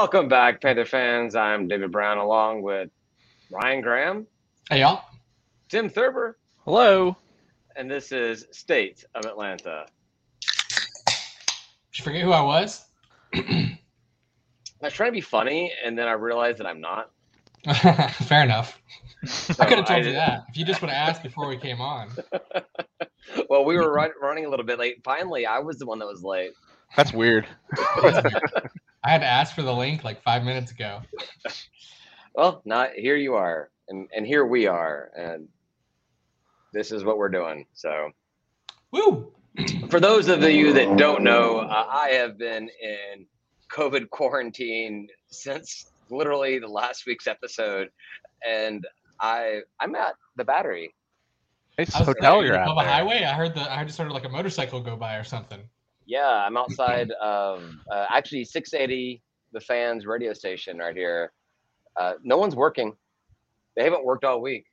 Welcome back, Panther fans. I'm David Brown along with Ryan Graham, Hey y'all. Tim Thurber, Hello. and this is State of Atlanta. Did you forget who I was? I was trying to be funny, and then I realized that I'm not. Fair enough. So I could have told you that if you just would have asked before we came on. Well, we were run, running a little bit late. Finally, I was the one that was late. That's weird. I had to ask for the link like five minutes ago. Well, not here you are, and and here we are, and this is what we're doing. So, Woo! for those of you that don't know, uh, I have been in COVID quarantine since literally the last week's episode, and I I'm at the Battery. It's I was hotel you're at. a there. highway. I heard the I heard just heard like a motorcycle go by or something. Yeah, I'm outside of uh, actually 680, the fans radio station right here. Uh, no one's working. They haven't worked all week.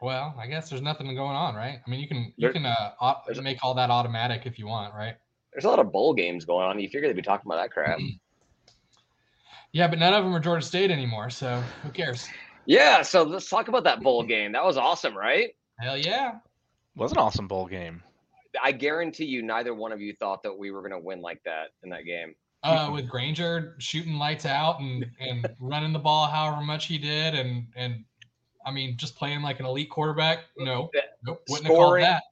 Well, I guess there's nothing going on, right? I mean, you can you There- can uh, au- make all that automatic if you want, right? There's a lot of bowl games going on. You figure they'd be talking about that crap. Yeah, but none of them are Georgia State anymore, so who cares? Yeah, so let's talk about that bowl game. That was awesome, right? Hell yeah! Was an awesome bowl game. I guarantee you, neither one of you thought that we were going to win like that in that game. Uh, with Grainger shooting lights out and and running the ball however much he did, and and I mean just playing like an elite quarterback. No, nope, wouldn't have called Scoring- that.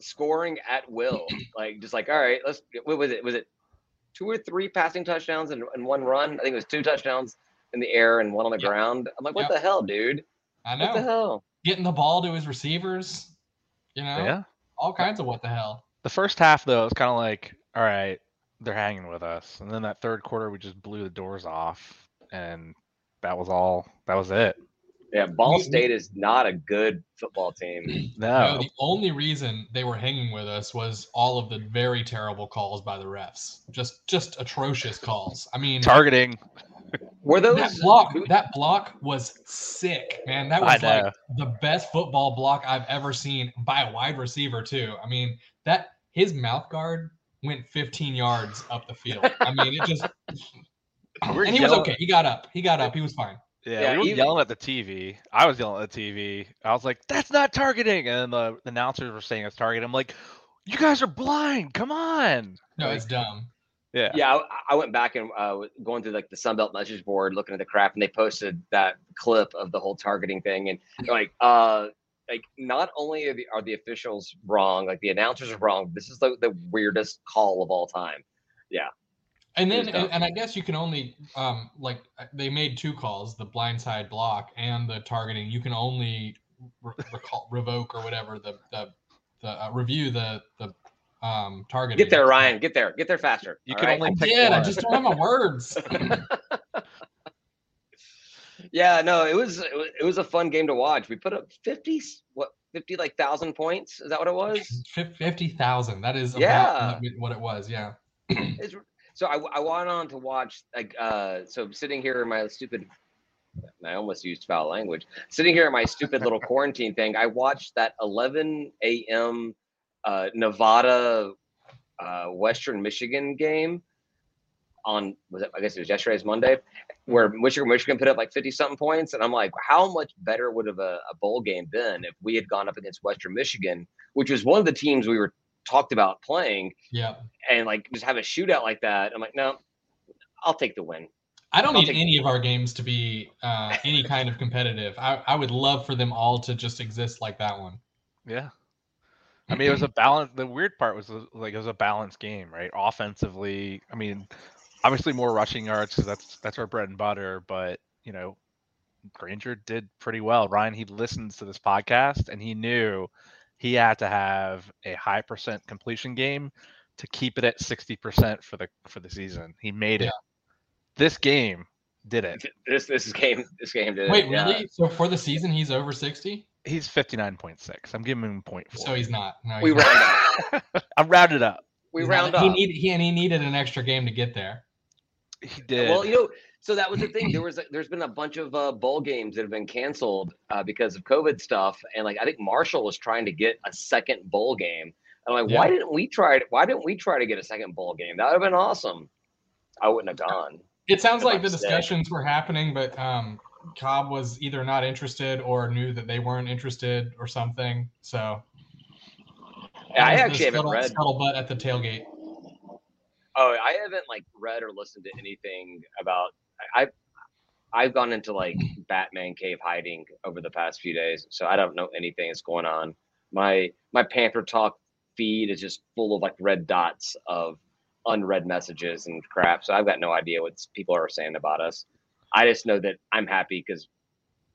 Scoring at will, like just like all right, let's. What was it? Was it two or three passing touchdowns and, and one run? I think it was two touchdowns in the air and one on the Yep. ground. I'm like, what Yep. the hell, dude? I know. What the hell? Getting the ball to his receivers, you know, Yeah. All kinds of what the hell. The first half though, it was kind of like, all right, they're hanging with us, and then that third quarter, we just blew the doors off, and that was all. That was it. Yeah, Ball We- we- State is not a good football team. No, No. the only reason they were hanging with us was all of the very terrible calls by the refs. Just just atrocious calls. I mean, Targeting. Were those that block that block was sick, man. That was like the best football block I've ever seen by a wide receiver too. I mean, that his mouth guard went 15 yards up the field. I mean, it just We're and he was okay. He got up. He got up. He was fine. Yeah, Yeah, we were even- yelling at the TV. I was yelling at the TV. I was like, "That's not targeting," and the, the announcers were saying it's targeting. I'm like, "You guys are blind. Come on." No, Like, it's dumb. Yeah. Yeah, I, I went back and uh, was going through like the Sunbelt message board, looking at the crap, and they posted that clip of the whole targeting thing, and like, uh, like not only are the, are the officials wrong, like the announcers are wrong. This is the, the weirdest call of all time. Yeah. And then, and, and I guess you can only, um, like uh, they made two calls: the blindside block and the targeting. You can only re- recall, revoke or whatever the the, the uh, review the the um targeting. Get there, Ryan. Get there. Get there faster. You all can right? only I pick did. I just don't have my words. Yeah, no, it was it was- a fun game to watch. We put up fifty what fifty like thousand points. Is that what it was? Fif- Fifty thousand. That is Yeah. what it- what it was. Yeah. So I, I went on to watch like uh so sitting here in my stupid I almost used foul language. Sitting here in my stupid little quarantine thing, I watched that 11 a.m. Uh, Nevada uh, Western Michigan game on was it I guess it was yesterday's Monday, where Michigan Michigan put up like 50 something points, and I'm like, how much better would have a, a bowl game been if we had gone up against Western Michigan, which was one of the teams we were talked about playing Yeah. and like just have a shootout like that. I'm like, no, I'll take the win. I don't I'll need any of our games to be uh, any kind of competitive. I, I would love for them all to just exist like that one. Yeah. I mean, it was a balance. The weird part was like it was a balanced game, right? Offensively, I mean, obviously more rushing yards because that's that's our bread and butter. But you know, Grainger did pretty well. Ryan, he listens to this podcast and he knew he had to have a high percent completion game to keep it at sixty percent for the for the season. He made it. Yeah. This game did it. This this game this game did. it, Wait, yeah. really? So for the season, he's over sixty? He's fifty nine point six. I'm giving him point four. So he's not. No, We not. round up. I'm rounded up. We He's round not. up. He, needed he and he needed an extra game to get there. He did. Well, you know, so that was the thing. There was a, there's been a bunch of uh, bowl games that have been canceled uh, because of COVID stuff, and like I think Marshall was trying to get a second bowl game. I'm like, why didn't we try it? Why didn't we try to get a second bowl game? That would have been awesome. I wouldn't have gone. It sounds like the discussions were happening, but um, Cobb was either not interested or knew that they weren't interested or something. So Yeah, I that was the actually haven't scuttle- read. scuttlebutt at the tailgate. Oh, I haven't like read or listened to anything about. I, I've I've gone into like Batman cave hiding over the past few days, so I don't know anything that's going on. My my Panther Talk feed is just full of like red dots of unread messages and crap. So I've got no idea what people are saying about us. I just know that I'm happy because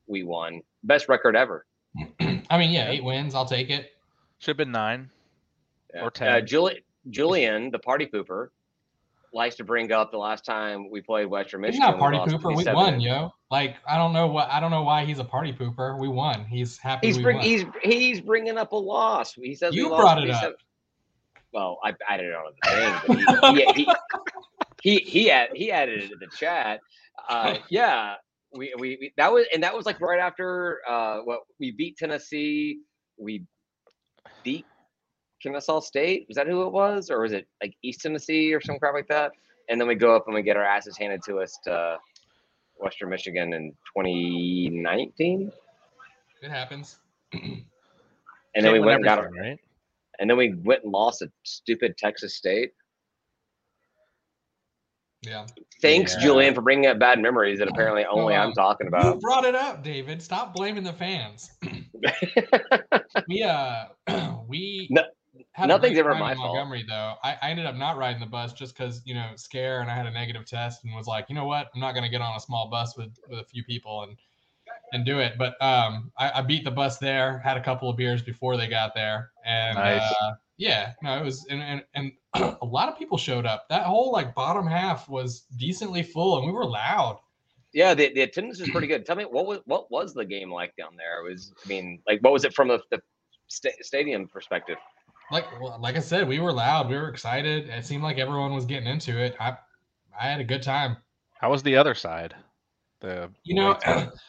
we won best record ever. I mean, yeah, eight wins. I'll take it. Should have been nine. Or Uh, 10. Juli- Julian, the party pooper, likes to bring up the last time we played Western Michigan. He's Michigan. not a party lost pooper. We won, yo. Like I don't know what I don't know why he's a party pooper. We won. He's happy. He's we bring, won. he's he's bringing up a loss. He says we You lost brought it up. Well, I added it on the thing. But he, he, he, he, he, add, he added it to the chat. Uh, yeah, we, we, we that was and that was like right after uh, what we beat Tennessee. We beat Kennesaw State. Was that who it was, or was it like East Tennessee or some crap like that? And then we go up and we get our asses handed to us to Western Michigan in 2019. It happens. And then we went and got our, right? And then we went and lost at stupid Texas State. Yeah. Thanks, Yeah. Julian, for bringing up bad memories that apparently only I'm um, talking You about. brought it up, David. Stop blaming the fans. we uh we No- had a nothing's ever my in fault. Montgomery though. I, I ended up not riding the bus just because you know scare and I had a negative test and was like, you know what, I'm not gonna get on a small bus with with a few people and and do it. But um, I, I beat the bus there. Had a couple of beers before they got there, and Nice. uh, yeah, no, it was and, and and a lot of people showed up. That whole like bottom half was decently full, and we were loud. yeah, the, the attendance is pretty good. Tell me what was what was the game like down there? It was I mean, like what was it from the, the sta- stadium perspective? like like I said, we were loud. We were excited. It seemed like everyone was getting into it. I I had a good time. How was the other side? The You know, away side?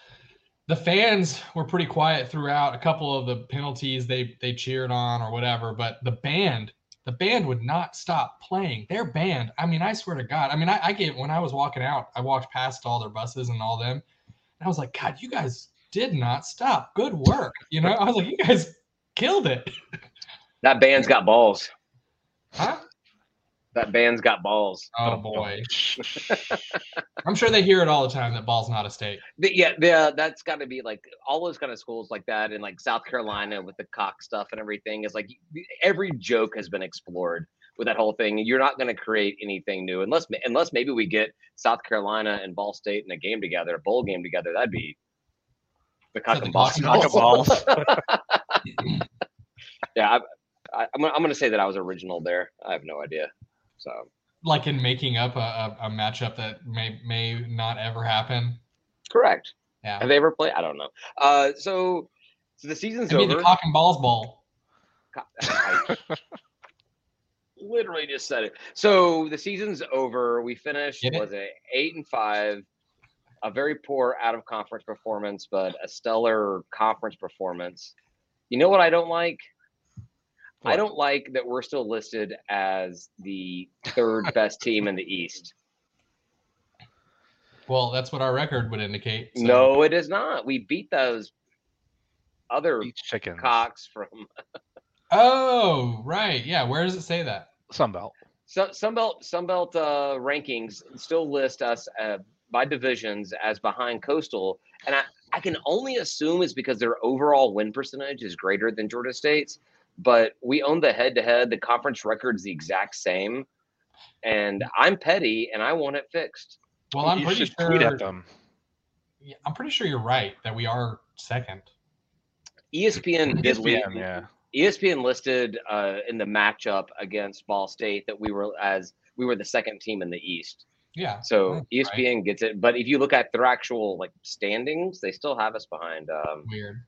the fans were pretty quiet throughout. A couple of the penalties they they cheered on or whatever, but the band the band would not stop playing. Their band, I mean, I swear to God, I mean, I, I gave when I was walking out, I walked past all their buses and all them, and I was like, God, you guys did not stop. Good work. You know, I was like, you guys killed it. That band's got balls. Huh? That band's got balls. Oh, oh boy. I'm sure they hear it all the time that ball's not a state. The- yeah, the, uh, that's got to be like all those kind of schools like that in like South Carolina with the cock stuff and everything is like every joke has been explored with that whole thing. You're not going to create anything new unless unless maybe we get South Carolina and Ball State in a game together, a bowl game together. That'd be the cock and ball. cock and balls. yeah, I, I, I'm I'm gonna say that I was original there. I have no idea. So Like in making up a, a, a matchup that may may not ever happen. correct. Yeah. Have they ever played? I don't know. Uh, so so the season's I mean, over. the cock and balls ball. Literally just said it. So the season's over. We finished Get it? was it eight and five. A very poor out of conference performance, but a stellar conference performance. You know what I don't like? I don't like that we're still listed as the third best team in the East. Well, that's what our record would indicate. so- No, it is not. We beat those other Each chicken. cocks from Oh, right. Yeah. Where does it say that? Sunbelt. Sun, Sunbelt Sunbelt uh, rankings still list us uh, by divisions as behind Coastal, and I, I can only assume it's because their overall win percentage is greater than Georgia State's. But we own the head-to-head. The conference record's the exact same, and I'm petty and I want it fixed. Well, I'm you pretty sure. tweet at them. Yeah, I'm pretty sure you're right that we are second. ESPN did lead, ESPN, yeah. ESPN listed uh, in the matchup against Ball State that we were as we were the second team in the East. Yeah. So That's ESPN gets it, but if you look at their actual like standings, they still have us behind. Um, Weird.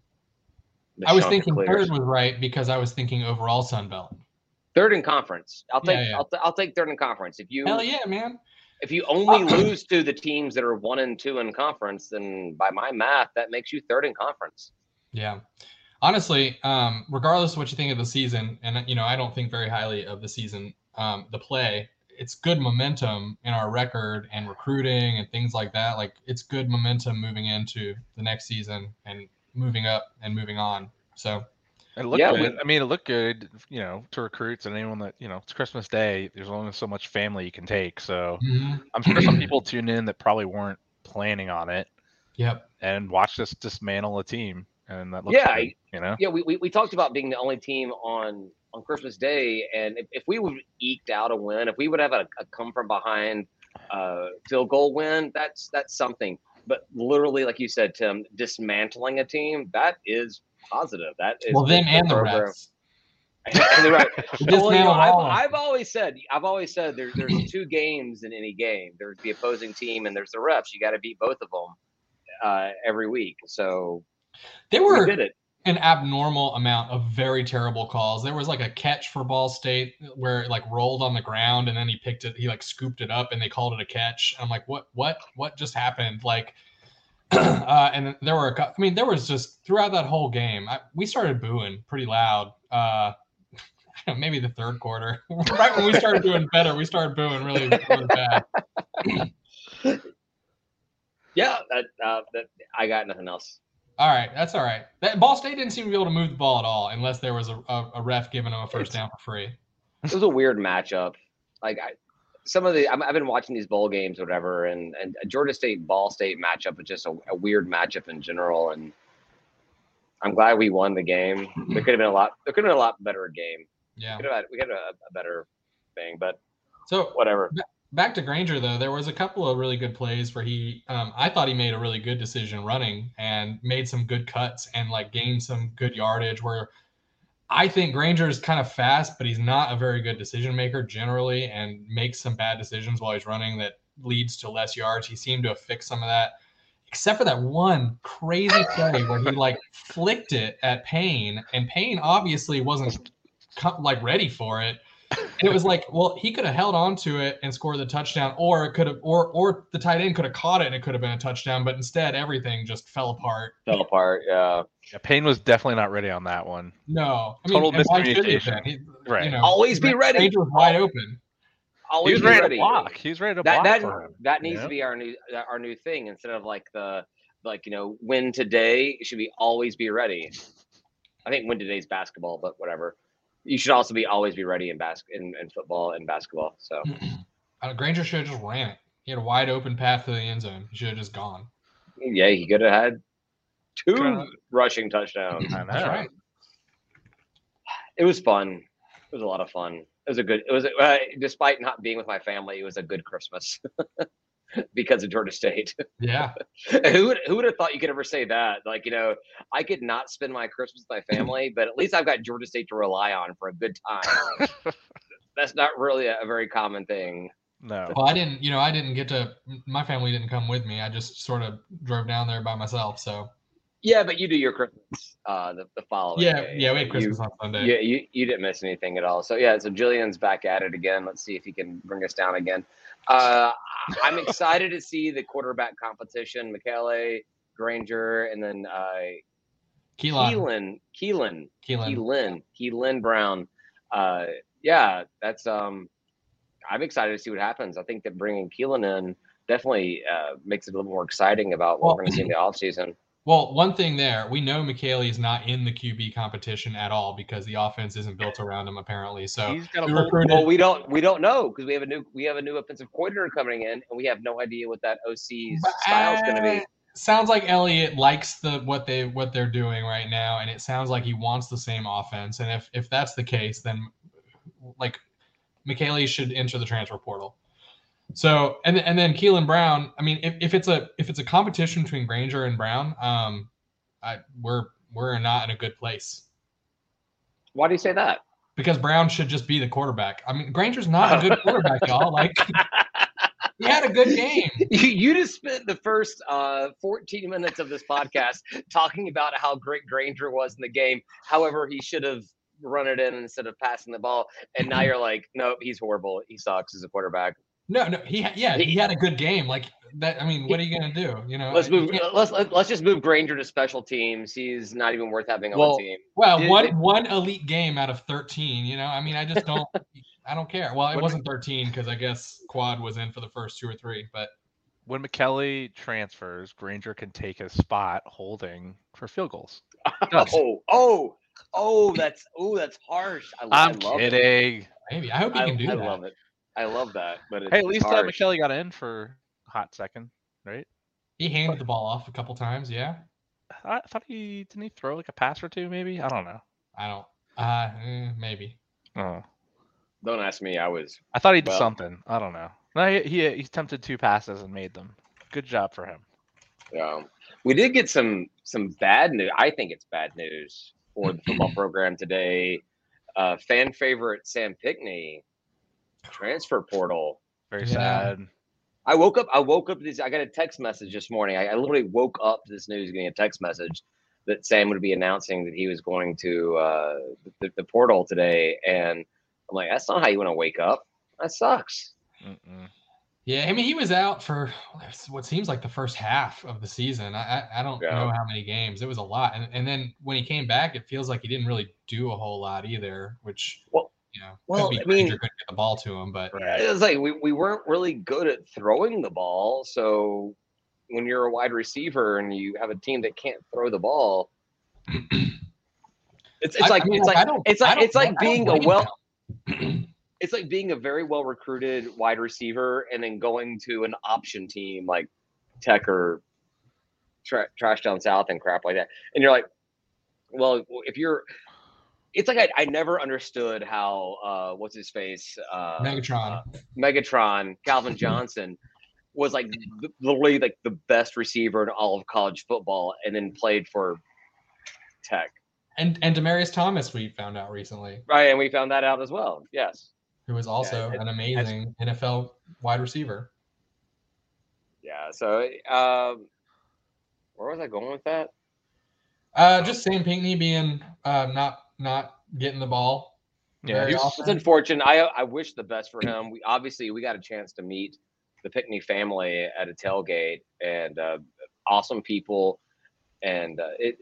I was thinking third was right because I was thinking overall Sun Belt. third in conference. I'll take Yeah, yeah. I'll, t- I'll take third in conference. If you Hell yeah, man. if you only lose to the teams that are one and two in conference, then by my math, that makes you third in conference. Yeah. Honestly, um, regardless of what you think of the season, and you know, I don't think very highly of the season, um, the play, it's good momentum in our record and recruiting and things like that. Like it's good momentum moving into the next season and moving up and moving on. So It looked Yeah, good. we- I mean, it looked good, you know, to recruits and anyone that, you know, it's Christmas Day. There's only so much family you can take. So mhm. I'm sure some people tune in that probably weren't planning on it yep. and watch us dismantle a team. And that looks Yeah, good, you know? Yeah, we, we, we talked about being the only team on on Christmas Day, and if, if we would eked out a win, if we would have a, a come from behind uh, field goal win, that's that's something. But literally, like you said, Tim, dismantling a team that is positive. That is Well, them for and the refs. Right. Well, you know, I've, all of them. I've always said, I've always said, there's there's two games in any game. There's the opposing team and there's the refs. You got to beat both of them uh, every week. So They we were did it. An abnormal amount of very terrible calls. There was like a catch for Ball State where it like rolled on the ground and then he picked it, he like scooped it up and they called it a catch. I'm like, what, what, what just happened? Like, uh, and there were, a, I mean, there was just throughout that whole game, I, we started booing pretty loud. Uh, maybe the third quarter, right when we started doing better, we started booing really, really bad. Yeah, that, uh, that I got nothing else. All right, that's all right. That Ball State didn't seem to be able to move the ball at all unless there was a, a, a ref giving them a first down for free. It was a weird matchup. Like I, some of the I'm, I've been watching these bowl games, or whatever, and and Georgia State Ball State matchup is just a, a weird matchup in general. And I'm glad we won the game. There could have been a lot. There could have been a lot better game. Yeah. Could have had, we had a, a better thing, but So whatever. Back to Grainger though, there was a couple of really good plays where he, um, I thought he made a really good decision running and made some good cuts and like gained some good yardage. Where I think Grainger is kind of fast, but he's not a very good decision maker generally, and makes some bad decisions while he's running that leads to less yards. He seemed to have fixed some of that, except for that one crazy play where he like flicked it at Payne, and Payne obviously wasn't like ready for it. And it was like, well, he could have held on to it and scored the touchdown, or it could have, or or the tight end could have caught it and it could have been a touchdown. But instead, everything just fell apart. Fell apart. Yeah. Yeah, Payne was definitely not ready on that one. No, I Total and why should he have miscommunication. He- Right. You know, Always be ready. Grainger was wide open. He Always was be ready, ready. to block. He was ready to That block that for him. that needs Yeah. to be our new our new thing instead of like the like you know win today. It should be always be ready. I think win today's basketball, but whatever. You should also be always be ready in bas- in, in football and basketball. So Uh, Grainger should have just ran it. He had a wide open path to the end zone. He should have just gone. yeah, he could have had two Kinda- rushing touchdowns. I know. That's right. It was fun. It was a lot of fun. It was a good. It was uh, despite not being with my family, it was a good Christmas because of Georgia State. Yeah. who would who would have thought you could ever say that? Like you know, I could not spend my Christmas with my family, but at least I've got Georgia State to rely on for a good time. That's not really a, a very common thing. No. Well, I didn't. You know, I didn't get to. My family didn't come with me. I just sort of drove down there by myself. So Yeah, but you do your Christmas uh, the, the following. yeah, day. yeah. We had You- Christmas on Sunday. Yeah, you, you didn't miss anything at all. So yeah, so Julian's back at it again. Let's see if he can bring us down again. Uh, I'm excited to see the quarterback competition. Mikele, Grainger, and then uh, Keelan. Keelan, Keelan, Keelan. Keelan, Keelan Brown. Uh, yeah, that's um, I'm excited to see what happens. I think that bringing Keelan in definitely uh, makes it a little more exciting about what Well- we're going to see in the offseason. Well, one thing there, we know Mikele is not in the QB competition at all because the offense isn't built around him apparently. So He's got we a whole, recruited. Well, we don't we don't know because we have a new we have a new offensive coordinator coming in, and we have no idea what that OC's style is going to uh, be. Sounds like Elliott likes the what they what they're doing right now, and it sounds like he wants the same offense. And if if that's the case, then like Mikele should enter the transfer portal. So and and then Keelan Brown. I mean, if, if it's a if it's a competition between Grainger and Brown, um, I we're we're not in a good place Why do you say that? because Brown should just be the quarterback. I mean, Grainger's not a good quarterback, y'all. Like he had a good game. you, you just spent the first uh, 14 minutes of this podcast talking about how great Grainger was in the game. However, he should have run it in instead of passing the ball. And now you're like, nope, he's horrible. He sucks as a quarterback. No, no, he yeah, he had a good game. Like that. I mean, what are you gonna do? You know, Let's move. Let's let's just move Grainger to special teams. He's not even worth having on Well, the team. Well, Did- one one elite game out of thirteen. You know, I mean, I just don't. I don't care. Well, it What- wasn't 13 because I guess Quad was in for the first two or three, but When Mikele transfers, Grainger can take his spot holding for field goals. Oh, oh, oh, that's oh, that's harsh. I, I I'm love It. kidding. maybe I hope he I, can do I that. I love it. I love that. But it's Hey, at least uh, harsh. Mikele got in for a hot second, right? He handed the ball off a couple times. Yeah, I thought he didn't he throw like a pass or two, maybe. I don't know. I don't. Uh, eh, maybe. Oh, Don't ask me. I was I thought he did Well- something. I don't know. No, he, he he attempted two passes and made them. Good job for him. Yeah, we did get some some bad news. I think it's bad news for the football program today. Uh, fan favorite Sam Pinckney transfer portal. Very Yeah. sad. I woke up. I woke up this. I got a text message this morning. I, I literally woke up to this news, getting a text message that Sam would be announcing that he was going to uh, the, the portal today, and I'm like, that's not how you want to wake up. That sucks. Mm-mm. Yeah, I mean he was out for what seems like the first half of the season. I I, I don't Yeah. know how many games. It was a lot, and and then when he came back, it feels like he didn't really do a whole lot either. Which Well- you know, well, could be I mean- Grainger couldn't get the ball to him, but Right. It's like we, we weren't really good at throwing the ball. So when you're a wide receiver and you have a team that can't throw the ball, it's it's I- like I mean, it's like it's like it's like bl- I don't being a well it's like being a very well recruited wide receiver and then going to an option team like Tech or tra- Trash Down South and crap like that, and you're like, well, if you're it's like I, I never understood how uh what's his face uh Megatron. Megatron, Calvin Johnson, was like th- literally like the best receiver in all of college football, and then played for Tech. And and Demaryius Thomas, we found out recently, Right, and we found that out as well. Yes. who was also it- an amazing NFL wide receiver. Yeah. So, um, where was I going with that? Uh, just Sam Pinckney being uh, not not getting the ball. Yeah, very often. It's unfortunate. I I wish the best for him. We obviously we got a chance to meet the Pinckney family at a tailgate, and uh, awesome people, and uh, it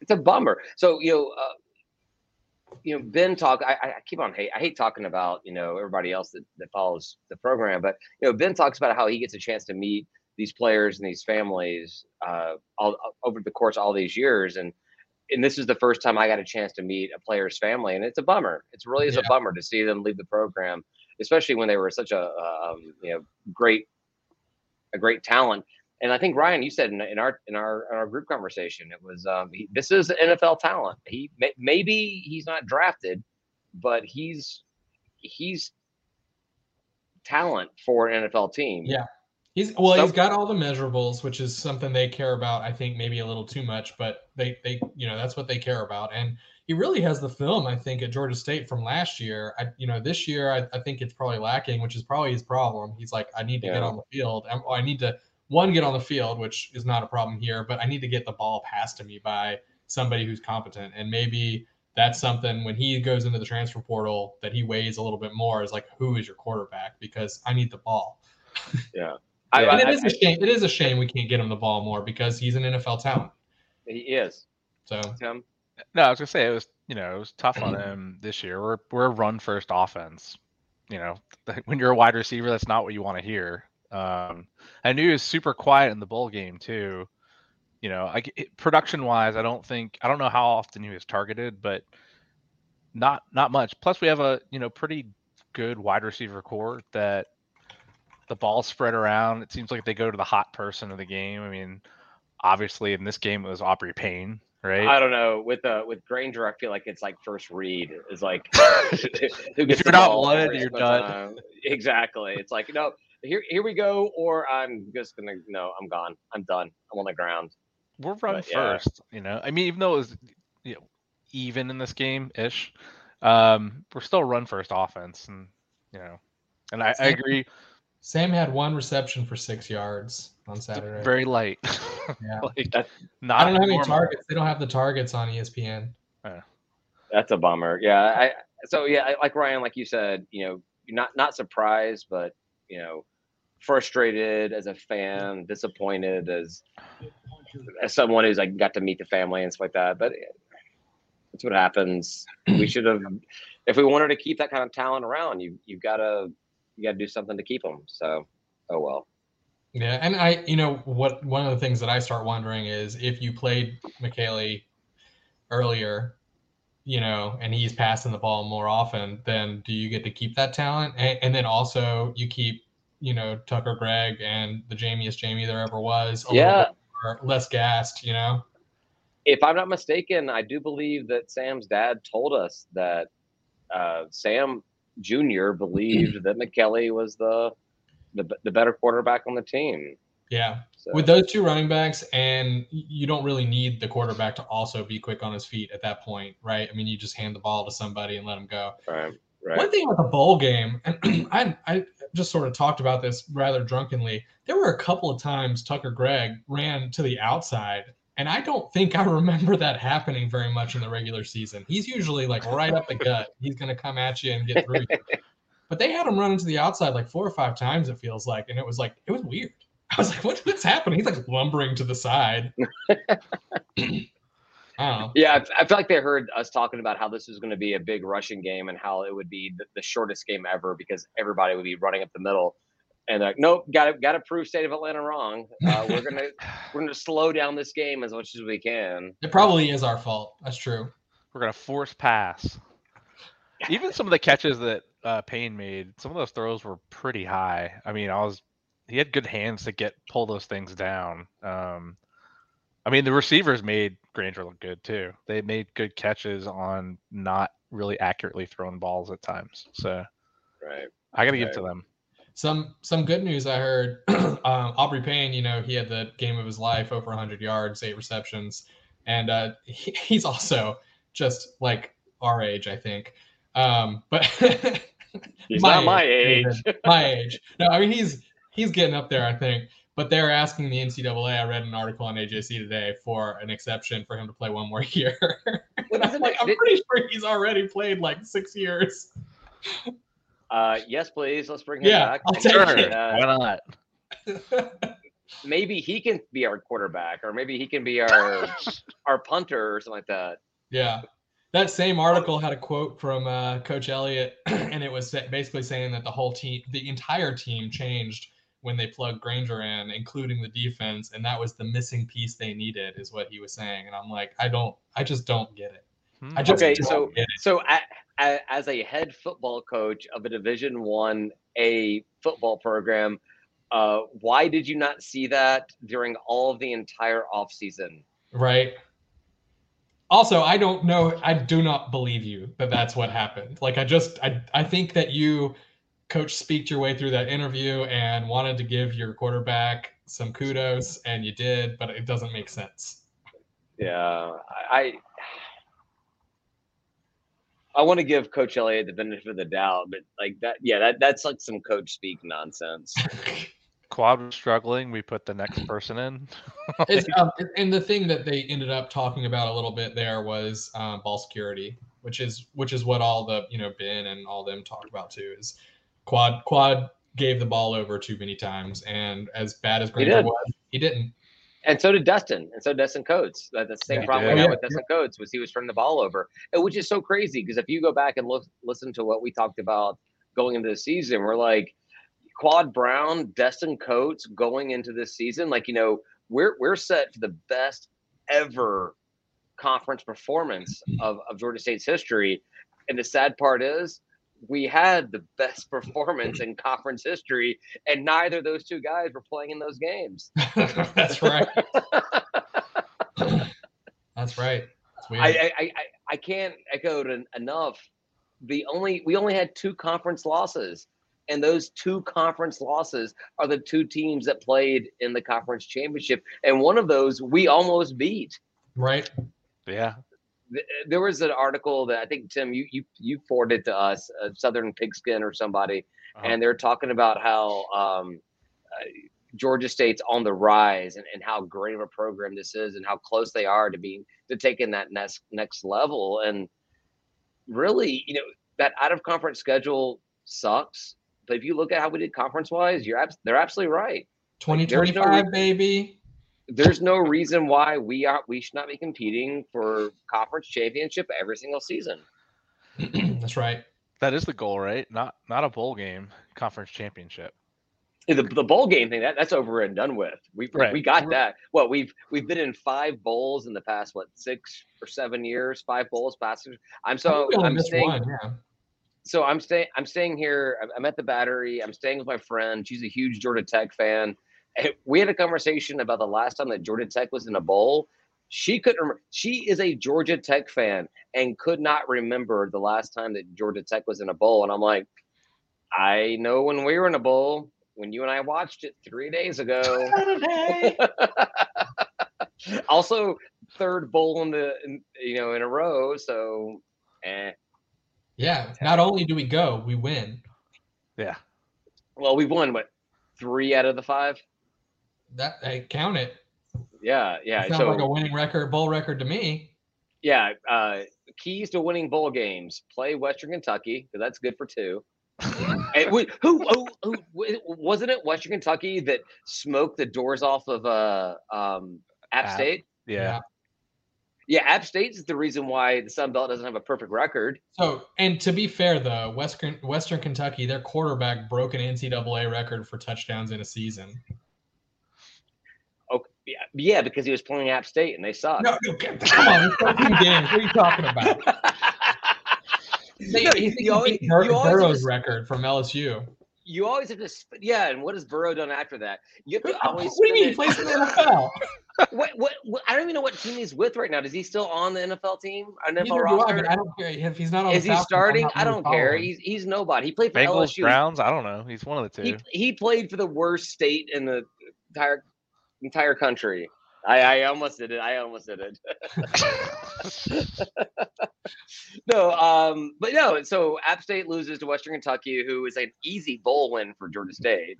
it's a bummer. So you know, uh, you know, Ben talk. I, I keep on hate. I hate talking about you know everybody else that, that follows the program, but you know, Ben talks about how he gets a chance to meet these players and these families uh, all over the course of all these years, and and this is the first time I got a chance to meet a player's family, and it's a bummer. It's really is Yeah. a bummer to see them leave the program, especially when they were such a um, you know great a great talent. And I think Ryan, you said in, in our in our in our group conversation, it was um, he, this is NFL talent. He may, maybe he's not drafted, but he's he's talent for an NFL team. Yeah. He's well, he's got all the measurables, which is something they care about. I think maybe a little too much, but they they you know that's what they care about. And he really has the film, I think, at Georgia State from last year. I you know this year I, I think it's probably lacking, which is probably his problem. He's like, I need to get on the field. I, I need to one get on the field, which is not a problem here, but I need to get the ball passed to me by somebody who's competent. And maybe that's something when he goes into the transfer portal that he weighs a little bit more is like, who is your quarterback? Because I need the ball. I, and it I- is a shame. It is a shame we can't get him the ball more because he's an NFL talent. he is. So Tim. No, I was gonna say it was you know it was tough on him this year. We're we're a run first offense. You know, when you're a wide receiver, that's not what you want to hear. Um, I knew he was super quiet in the bowl game too. You know, like production wise, I don't think I don't know how often he was targeted, but not not much. Plus, we have a you know pretty good wide receiver core that the ball spread around. It seems like they go to the hot person of the game. I mean, obviously in this game it was Aubrey Payne, right? I don't know. With uh with Grainger, I feel like it's like first read is like who gets you're the not wanted, you're done. exactly. It's like no, here here we go, or I'm just gonna no, I'm gone. I'm done. I'm on the ground. we're run But, yeah. first. You know, I mean, even though it was you know even in this game ish, um, we're still run first offense, and you know, and I, I agree. Sam had one reception for six yards on Saturday. Very light. Yeah. like, That- not I don't have any targets. They don't have the targets on ESPN. That's a bummer. Yeah. I so yeah, I, like Ryan, like you said, you know, you're not not surprised, but you know, frustrated as a fan, disappointed as as someone who's like got to meet the family and stuff like that. But that's what happens. We should have if we wanted to keep that kind of talent around, you you've got to you got to do something to keep them. So, oh well. Yeah, and I, you know, what one of the things that I start wondering is if you played Mikele earlier, you know, and he's passing the ball more often, then do you get to keep that talent? And, and then also you keep, you know, Tucker Gregg and the Jamiest Jamie there ever was. yeah. less gassed, you know. If I'm not mistaken, I do believe that Sam's dad told us that uh, Sam Jr. believed that Mikele was the the, the better quarterback on the team. Yeah. So. With those two running backs, and you don't really need the quarterback to also be quick on his feet at that point, right? I mean, you just hand the ball to somebody and let him go. Right. Right. One thing with the bowl game, and I, I just sort of talked about this rather drunkenly. There were a couple of times Tucker Gregg ran to the outside, and I don't think I remember that happening very much in the regular season. He's usually like right up the gut. He's going to come at you and get through. But they had him running to the outside like four or five times, it feels like. And it was like, it was weird. I was like, what, what's happening? He's like lumbering to the side. Yeah, I feel like they heard us talking about how this was going to be a big rushing game and how it would be the, the shortest game ever because everybody would be running up the middle. And like, nope, got to got to prove state of Atlanta wrong. Uh, we're gonna we're gonna slow down this game as much as we can. It probably is our fault. That's true. We're gonna force pass. Even some of the catches that uh, Payne made, some of those throws were pretty high. I mean, I was he had good hands to get pull those things down. Um, I mean, the receivers made Grainger look good too. They made good catches on not really accurately thrown balls at times. So, right, I got to right. give to them. Some some good news I heard. um, Aubrey Payne, you know, he had the game of his life, over 100 yards, eight receptions, and uh, he, he's also just like our age, I think. Um, but he's my not my age. age. my age. No, I mean he's he's getting up there, I think. But they're asking the NCAA. I read an article on AJC today for an exception for him to play one more year. I'm like, I'm pretty sure he's already played like six years. Uh, yes, please. Let's bring him yeah, back. I'll take Sure, it. why not? maybe he can be our quarterback, or maybe he can be our our punter or something like that. Yeah. That same article had a quote from uh, Coach Elliott, and it was basically saying that the whole team, the entire team, changed when they plugged Grainger in, including the defense, and that was the missing piece they needed, is what he was saying. And I'm like, I don't, I just don't get it. I just Okay, don't so get it. so a, a, as a head football coach of a Division One A football program, uh, why did you not see that during all of the entire offseason? right. Also, I don't know. I do not believe you that that's what happened. Like, I just, I, I think that you, coach, speaked your way through that interview and wanted to give your quarterback some kudos, and you did, but it doesn't make sense. Yeah, I I want to give Coach Elliott the benefit of the doubt, but like that, yeah, that that's like some coach speak nonsense. Quad was struggling. We put the next person in. It's, um, and the thing that they ended up talking about a little bit there was um, ball security, which is which is what all the you know Ben and all them talk about too. Is quad quad gave the ball over too many times, and as bad as Grainger did. was, he didn't. And so did Destin, and so did Destin Coates. That the same Yeah, problem did. we had yeah, with Destin Coates was he was turning the ball over, which is so crazy because if you go back and look listen to what we talked about going into the season, we're like Quad Brown, Destin Coates going into this season, like you know we're we're set for the best ever conference performance of, of Georgia State's history, and the sad part is we had the best performance in conference history, and neither of those two guys were playing in those games. That's right. That's right. I, I, I, I can't echo it enough. The only we only had two conference losses, and those two conference losses are the two teams that played in the conference championship, and one of those we almost beat. right. yeah. Th- There was an article that I think Tim you you you forwarded to us, uh, Southern Pigskin or somebody, Uh-huh. and they're talking about how um, uh, Georgia State's on the rise and, and how great of a program this is and how close they are to being to taking that next next level. And really, you know, that out of conference schedule sucks. But if you look at how we did conference wise, you're abs- they're absolutely right. There's no 2025, baby. There's no reason why we are we should not be competing for conference championship every single season. That's right. That is the goal, right? Not not a bowl game, conference championship. The, the bowl game thing that that's over and done with. We Right. we got that. Well, we've we've been in five bowls in the past what six or seven years. Five bowls past. I'm so think we only I'm missed staying. one, yeah. so I'm staying. I'm staying here. I'm- I'm at the Battery. I'm staying with my friend. She's a huge Georgia Tech fan. And We had a conversation about the last time that Georgia Tech was in a bowl. She couldn't. Remember. She is a Georgia Tech fan and could not remember the last time that Georgia Tech was in a bowl. And I'm like, I know when we were in a bowl. When you and I watched it three days ago. also, third bowl in the in, you know in a row. So, eh. Yeah. Not only do we go, we win. Yeah. Well, we won what three out of the five. That I count it. Yeah, yeah. It Sounds So like a winning record, bowl record to me. yeah, uh, keys to winning bowl games: play Western Kentucky because that's good for two. and we, who, who, who, wasn't it Western Kentucky that smoked the doors off of uh, um, App App. State? Yeah. Yeah, App State is the reason why the Sun Belt doesn't have a perfect record. So, and to be fair, though, Western Western Kentucky, their quarterback broke an NCAA record for touchdowns in a season. Yeah, yeah, because he was playing App State and they suck. No, no, come on, it's 13 games. What are you talking about? They, No, he, you he always- beat Bur- you Burrow's just- record from LSU. You always have to, sp- yeah. And what has Burrow done after that? You have to What do you mean? He plays in the NFL. What, what, what? I don't even know what team he's with right now. Is he still on the NFL team? An NFL Neither do I, roster? I don't care if he's not on. Is the he Falcons, I'm starting? I don't care. following. He's he's nobody. He played for Bengals, LSU. Browns. I don't know. He's one of the two. He he played for the worst state in the entire entire country. I, I almost did it. I almost did it. no, um, but no. So App State loses to Western Kentucky, who is an easy bowl win for Georgia State.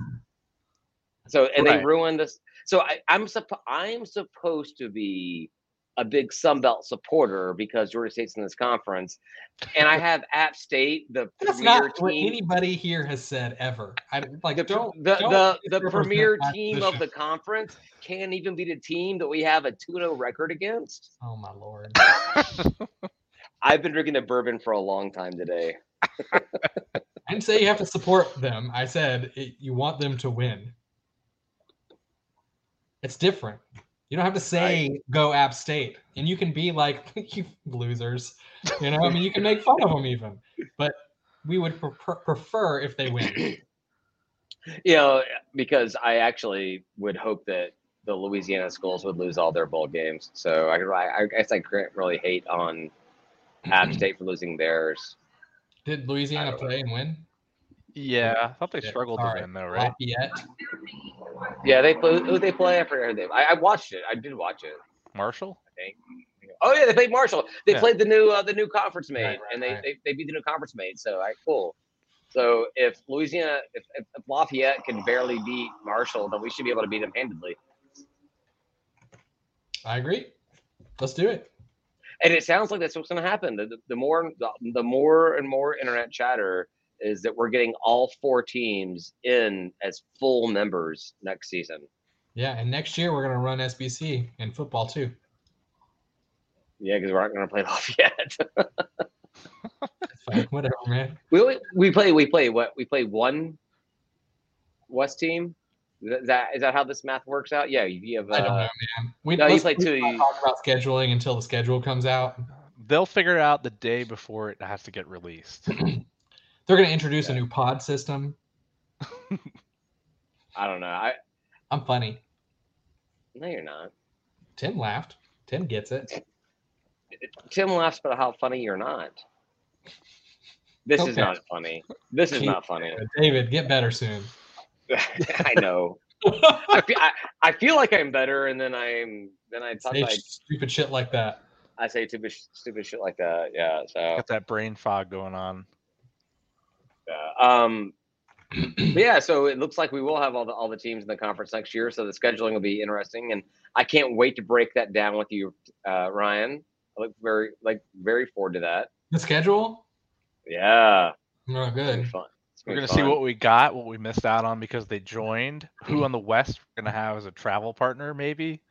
So and they Right. ruined this. So I, I'm suppo- I'm supposed to be a big Sun Belt supporter because Georgia State's in this conference, and I have App State, the That's premier not what team. anybody here has said ever. I like the, don't the, don't the, the misrepresent premier team of the conference can't even beat a team that we have a 2-0 record against. Oh my lord! I've been drinking the bourbon for a long time today. I didn't say you have to support them. I said it, you want them to win. It's different. You don't have to say go App State, and you can be like you losers. You know, I mean, you can make fun of them even, but we would prefer, prefer if they win. You know, because I actually would hope that the Louisiana schools would lose all their bowl games. So I, I, guess I can't really hate on App State for losing theirs. Did Louisiana don't know. play and win? Yeah, I thought they Yeah, struggled all to right. win though, right? Lafayette. Yeah, they play. Who they play? I forget who they. I, I watched it. I did watch it. Marshall. I think. Oh yeah, they played Marshall. They Yeah. played the new uh, the new conference mate, right, and they, right. they they beat the new conference mate. So all right, cool. So if Louisiana, if, if, if Lafayette can barely beat Marshall, then we should be able to beat them handedly. I agree. Let's do it. And it sounds like that's what's going to happen. The, the, the more the, the more and more internet chatter is that we're getting all four teams in as full members next season. Yeah, and next year we're gonna run SBC and football too. Yeah, because we're not going to play Lafayette. It's fine. Whatever, man. we only- we play we play what we play one West team. Is that- Is that is that how this math works out? Yeah, you you have. I don't know, Uh, man. We, no, you play two, not you- talk about scheduling until the schedule comes out. They'll figure it out the day before it has to get released. They're gonna introduce a new pod system. I don't know. I I'm funny. no, you're not. Tim laughed. Tim gets it. Tim laughs about how funny you're not. This is not funny. This is Keep- not funny. David, get better soon. I know. I feel, I, I feel like I'm better, and then I'm then I talk Say like stupid shit like that. I say stupid stupid shit like that. Yeah. So Got that brain fog going on. Uh, um. yeah, so it looks like we will have all the all the teams in the conference next year. So the scheduling will be interesting, and I can't wait to break that down with you, uh, Ryan. I look very like very forward to that. The schedule? Yeah, Oh, it's gonna be good. fun. We're gonna see what we got, what we missed out on because they joined. Who on the West we're gonna have as a travel partner, maybe?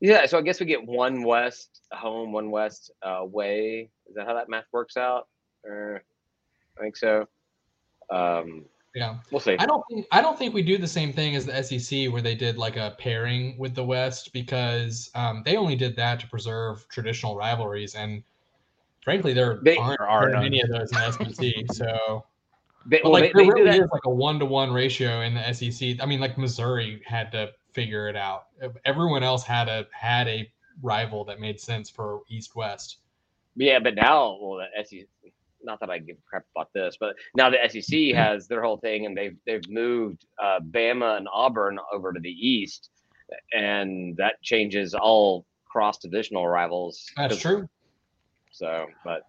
Yeah, so I guess we get one West home, one West uh, away. Is that how that math works out? Uh, I think so. Um, Yeah. we'll see. I don't think I don't think we do the same thing as the SEC where they did like a pairing with the West because um, they only did that to preserve traditional rivalries and frankly there They- aren't There are many of those in the SEC. So They, well, like they, there they really is like a one to one ratio in the SEC. I mean like Missouri had to figure it out. Everyone else had a had a rival that made sense for East West. Yeah, but now, well, the SEC. Not that I give a crap about this, but now the SEC has their whole thing, and they've they've moved uh, Bama and Auburn over to the East, and that changes all cross divisional rivals. That's true. So, but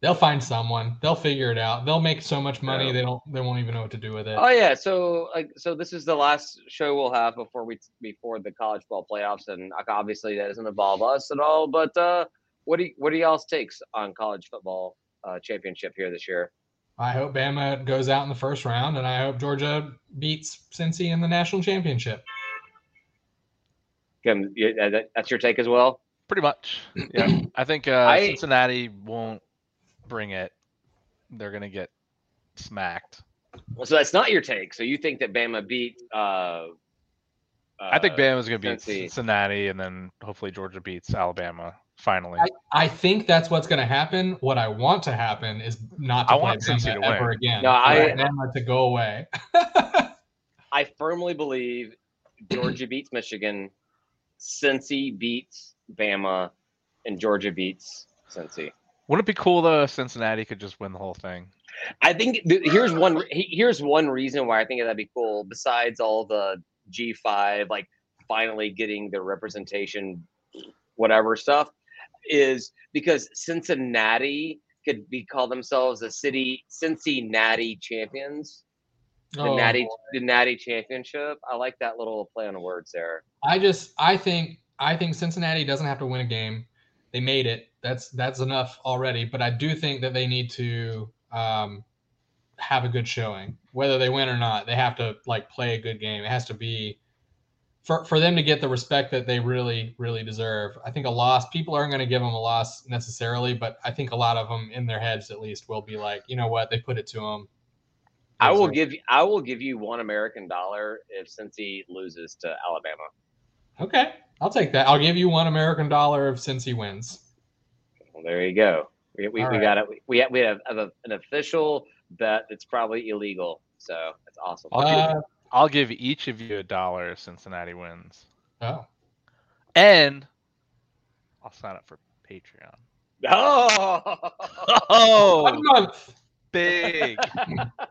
They'll find someone. They'll figure it out. They'll make so much money Yeah. they don't they won't even know what to do with it. Oh yeah, so like so this is the last show we'll have before we before the college ball playoffs, and obviously that doesn't involve us at all. But uh, what do you, what do y'all's takes on college football uh, championship here this year? I hope Bama goes out in the first round, and I hope Georgia beats Cincy in the national championship. Kim, you- uh, that- that's your take as well. Pretty much. Yeah. I think uh, I- Cincinnati won't bring it. They're gonna get smacked. Well, so that's not your take. So you think that Bama beat? Uh, I think uh, Bama's gonna beat Cincy. Cincinnati, and then hopefully Georgia beats Alabama finally. I, I think that's what's going to happen. What I want to happen is not to I play want Cincy Bama to ever win. again. No, For I- Bama to go away. I firmly believe Georgia beats Michigan, Cincy beats Bama, and Georgia beats Cincy. Wouldn't it be cool though if Cincinnati could just win the whole thing? I think th- here's one he- here's one reason why I think that'd be cool. Besides all the G five, like finally getting the representation, whatever stuff, is because Cincinnati could be call themselves the city Cincinnati champions, the Oh, Natty boy. the Natty championship. I like that little play on the words there. I just I think I think Cincinnati doesn't have to win a game. They made it. That's that's enough already. But I do think that they need to um, have a good showing, whether they win or not. They have to like play a good game. It has to be for for them to get the respect that they really really deserve. I think a loss. People aren't going to give them a loss necessarily, but I think a lot of them in their heads at least will be like, you know what, they put it to them. I will give you I will give you one American dollar if Cincy loses to Alabama. Okay, I'll take that. I'll give you one American dollar if Cincy wins. Well, there you go. We, we, we right. got it. We have, we have, have an official bet that's probably illegal. So that's awesome. Uh, I'll, give, give each of you a dollar if Cincinnati wins, oh. and I'll sign up for Patreon. Oh, Oh, One month. big!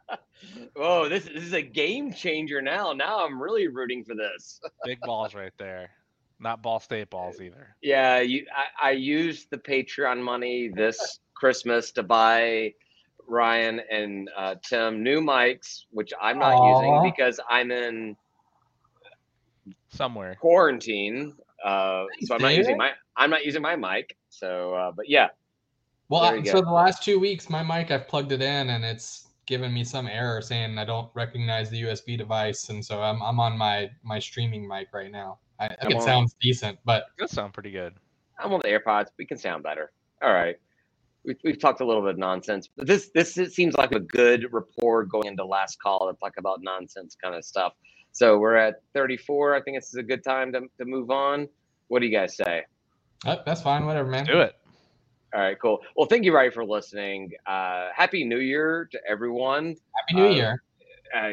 oh, this, this is a game changer now. Now I'm really rooting for this. big balls right there. Not Ball State balls either. Yeah, you. I, I used the Patreon money this Christmas to buy Ryan and uh, Tim new mics, which I'm not Aw. using because I'm in Somewhere. quarantine. Uh, so I'm not using my I'm not using my mic. So, uh, but yeah, Well, I- so the last two weeks, my mic, I've plugged it in and it's given me some error saying I don't recognize the USB device. And so I'm, I'm on my, my streaming mic right now. I, I think it on. sounds decent, but That sound pretty good. I'm on the AirPods. We can sound better. All right. We've, we've talked a little bit of nonsense, but this this it seems like a good rapport going into last call to talk about nonsense kind of stuff. So we're at 34. I think this is a good time to, to move on. What do you guys say? uh, that's fine. Whatever, man. Do it. All right, cool. Well, thank you, Ray, for listening. Uh, Happy New Year to everyone. Happy New Uh, Year. uh,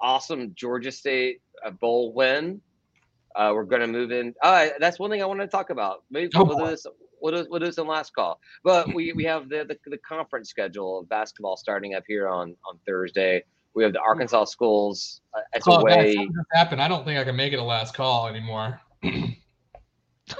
awesome Georgia State uh, bowl win. Uh, we're going to move in. Uh, that's one thing I wanted to talk about. Maybe Oh, we'll do this. We'll do, we'll do this in last call. But we, we have the, the the conference schedule of basketball starting up here on on Thursday. We have the Arkansas schools uh, as Oh, a that way. happened. I don't think I can make it a last call anymore.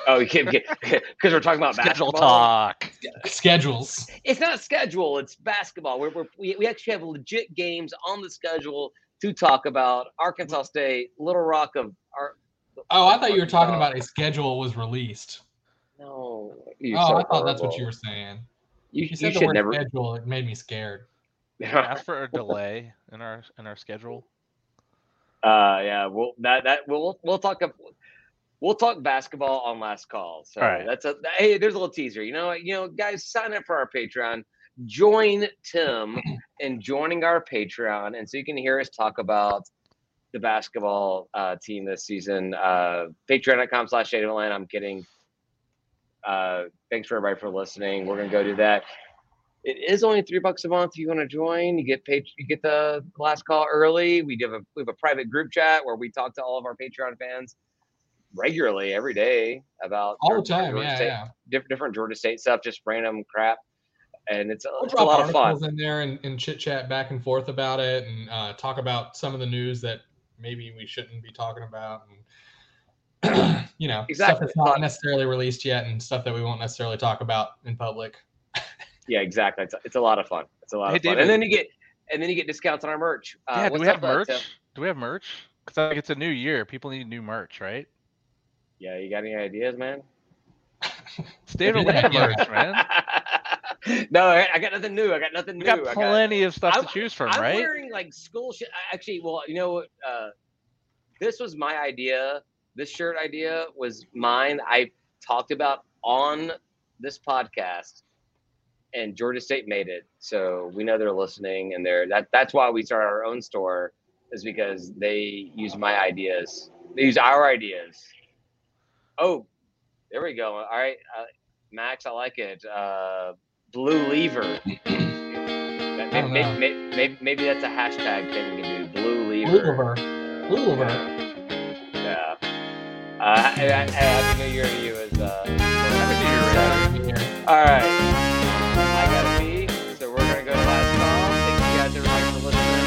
Oh, you can't because we're talking about Schedule basketball. talk. Schedules. It's not schedule. It's basketball. We're, we're, we we actually have legit games on the schedule to talk about. Arkansas State, Little Rock of Ar- Oh, I thought you were talking about a schedule was released. No, you're oh, so I thought that's what you were saying. You, You you said the word never. schedule. It made me scared. Ask for a delay in our in our schedule. Uh, yeah, we'll that that we'll we'll talk. ab- we'll talk basketball on last call. So All right. that's a hey, there's a little teaser. You know, you know, guys, sign up for our Patreon. Join Tim in joining our Patreon, and so you can hear us talk about the basketball uh, team this season. Uh, Patreon.com slash State of Atlanta. I'm kidding. Uh, thanks for everybody for listening. We're gonna go do that. It is only three bucks a month. If you want to join, you get paid. You get the last call early. We have a we have a private group chat where we talk to all of our Patreon fans regularly every day about all the time. Georgia Yeah, State, yeah. diff- different Georgia State stuff, just random crap, and it's, a- We'll it's a lot of fun. in there and, and chit chat back and forth about it, and uh, talk about some of the news that maybe we shouldn't be talking about, and you know, stuff that's not necessarily released yet, and stuff that we won't necessarily talk about in public. Yeah, exactly. It's, it's a lot of fun. It's a lot Hey, of fun, David. and then you get and then you get discounts on our merch. Uh, yeah, do we have uh, merch? Tim? Do we have merch? Because like it's a new year. People need new merch, right? Yeah, you got any ideas, man? State of Yeah. Atlanta merch, man. no, I, I got nothing new. I got nothing We new. got I got, plenty of stuff I'm- to choose from, I'm right? wearing like school shit. Actually, well, you know? Uh, this was my idea. This shirt idea was mine. I talked about on this podcast, and Georgia State made it. So we know they're listening, and they're that. That's why we started our own store, is because they use my ideas. They use our ideas. Oh, there we go. All right, uh, Max, I like it. Uh, Blue Lever. That- I don't Maybe, maybe, maybe, maybe that's a hashtag thing we can do. Blue Lever. Blue lever. Yeah. Uh, ha- ha- happy New Year to you as uh. Happy New Year, Ray. All right. I gotta be. So we're gonna go to last call. Thank you guys everybody for listening.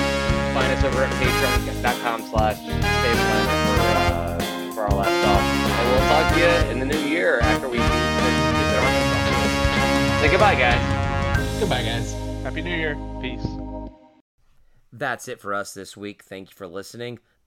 Find us over at patreon.com slash stay for uh, for our last call. And we'll talk to you in the new year after we visit Arkansas. Say goodbye, guys. Goodbye, guys. Happy New Year. Peace. That's it for us this week. Thank you for listening.